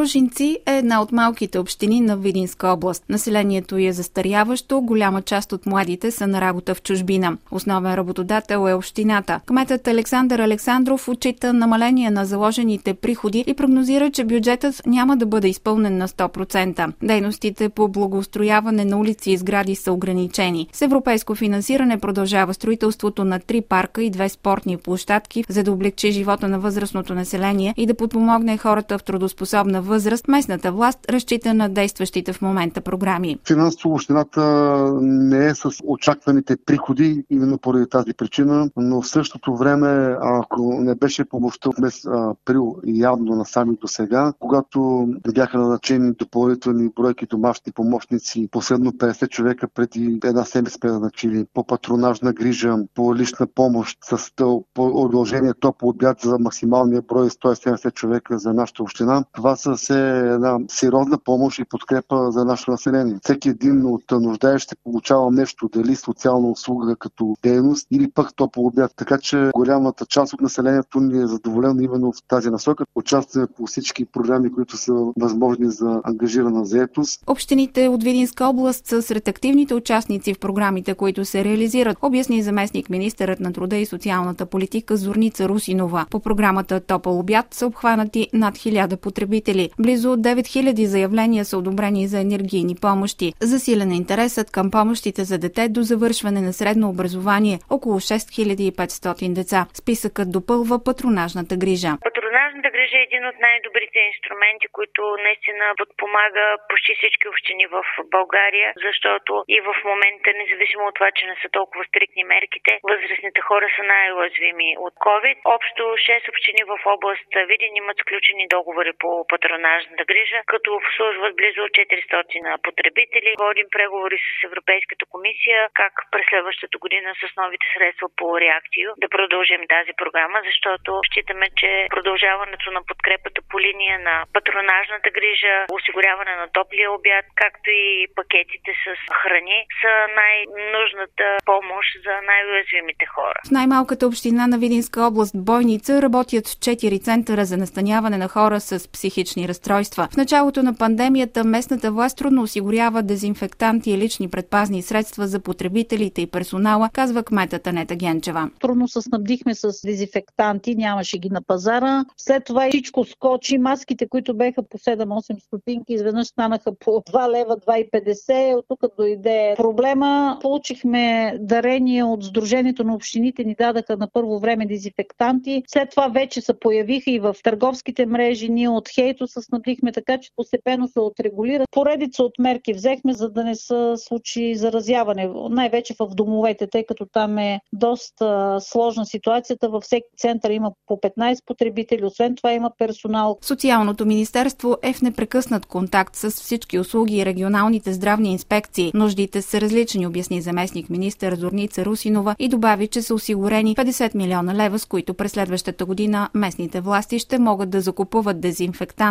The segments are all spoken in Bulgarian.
Ружинци е една от малките общини на Видинска област. Населението е застаряващо, голяма част от младите са на работа в чужбина. Основен работодател е общината. Кметът Александър Александров отчита намаление на заложените приходи и прогнозира, че бюджетът няма да бъде изпълнен на 100%. Дейностите по благоустрояване на улици и сгради са ограничени. С европейско финансиране продължава строителството на три парка и две спортни площадки, за да облегчи живота на възрастното население и да подпомогне хората в трудоспособна възраст, местната власт разчита на действащите в момента програми. Финансово общината не е с очакваните приходи, именно поради тази причина, но в същото време, ако не беше помощта месец април и явно насами до сега, когато бяха назначени допълнителни бройки домашни помощници, последно 50 човека преди една седмица назначили по патронажна грижа, по лична помощ с по удължение топло обяд за максималния брой 170 човека за нашата община. Това са се една сериозна помощ и подкрепа за нашето население. Всеки един от нуждаещите получава нещо, дали социална услуга като дейност или пък топъл обяд. Така че голямата част от населението ни е задоволено именно в тази насока. Участваме по всички програми, които са възможни за ангажирана заетост. Общините от Видинска област са сред активните участници в програмите, които се реализират, обясни заместник министърът на труда и социалната политика Зорница Русинова. По програмата Топъл обяд са обхванати над 1000 потребители потребители. Близо 9000 заявления са одобрени за енергийни помощи. Засилен е интересът към помощите за дете до завършване на средно образование около 6500 деца. Списъкът допълва патронажната грижа. Патронажната грижа е един от най-добрите инструменти, които наистина подпомага почти всички общини в България, защото и в момента, независимо от това, че не са толкова стрикни мерките, възрастните хора са най-уязвими от COVID. Общо 6 общини в област Видин имат сключени договори по патронажната патронажната грижа, като обслужват близо 400 потребители. Водим преговори с Европейската комисия как през следващата година с новите средства по реакцио да продължим тази програма, защото считаме, че продължаването на подкрепата по линия на патронажната грижа, осигуряване на топлия обяд, както и пакетите с храни са най-нужната помощ за най-уязвимите хора. В най-малката община на Видинска област Бойница работят 4 центъра за настаняване на хора с психични разстройства. В началото на пандемията местната власт трудно осигурява дезинфектанти и лични предпазни средства за потребителите и персонала, казва кметът Анета Генчева. Трудно се снабдихме с дезинфектанти, нямаше ги на пазара. След това всичко скочи. Маските, които беха по 7-8 стотинки, изведнъж станаха по 2 лева, 2,50. От тук дойде проблема. Получихме дарение от Сдружението на общините, ни дадаха на първо време дезинфектанти. След това вече се появиха и в търговските мрежи. Ние от Хейто се снабдихме така, че постепенно се отрегулира. Поредица от мерки взехме, за да не се случи заразяване, най-вече в домовете, тъй като там е доста сложна ситуацията. Във всеки център има по 15 потребители, освен това има персонал. Социалното министерство е в непрекъснат контакт с всички услуги и регионалните здравни инспекции. Нуждите са различни, обясни заместник министър Зорница Русинова и добави, че са осигурени 50 милиона лева, с които през следващата година местните власти ще могат да закупуват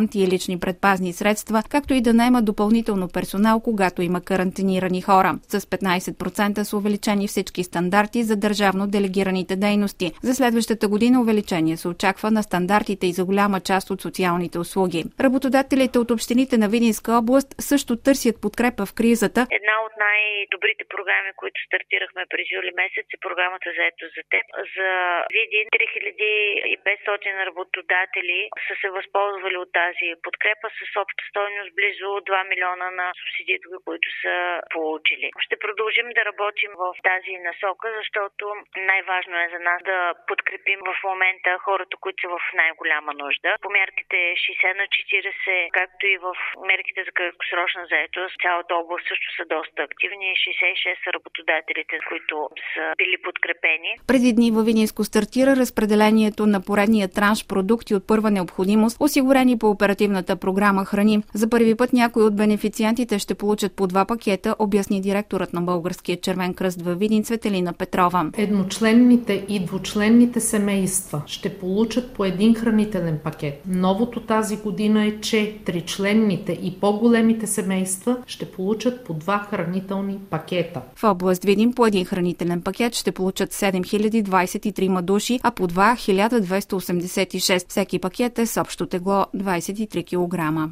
дезинфектанти и лични предпазни средства, както и да наема допълнително персонал, когато има карантинирани хора. С 15% са увеличени всички стандарти за държавно делегираните дейности. За следващата година увеличение се очаква на стандартите и за голяма част от социалните услуги. Работодателите от общините на Видинска област също търсят подкрепа в кризата. Една от най-добрите програми, които стартирахме през юли месец е програмата за ето за теб. За Видин 3500 работодатели са се възползвали от тази тази подкрепа с обща стойност близо 2 милиона на субсидиите, които са получили. Ще продължим да работим в тази насока, защото най-важно е за нас да подкрепим в момента хората, които са в най-голяма нужда. По мерките 60 на 40, както и в мерките за краткосрочна заетост, цялата област също са доста активни. 66 са работодателите, които са били подкрепени. Преди дни във Виниско стартира разпределението на поредния транш продукти от първа необходимост, осигурени по оперативната оперативната програма Храни. За първи път някои от бенефициантите ще получат по два пакета, обясни директорът на Българския червен кръст във Видин Светелина Петрова. Едночленните и двучленните семейства ще получат по един хранителен пакет. Новото тази година е, че тричленните и по-големите семейства ще получат по два хранителни пакета. В област Видин по един хранителен пакет ще получат 7023 души, а по два 1286. Всеки пакет е с общо тегло 23 килограмма.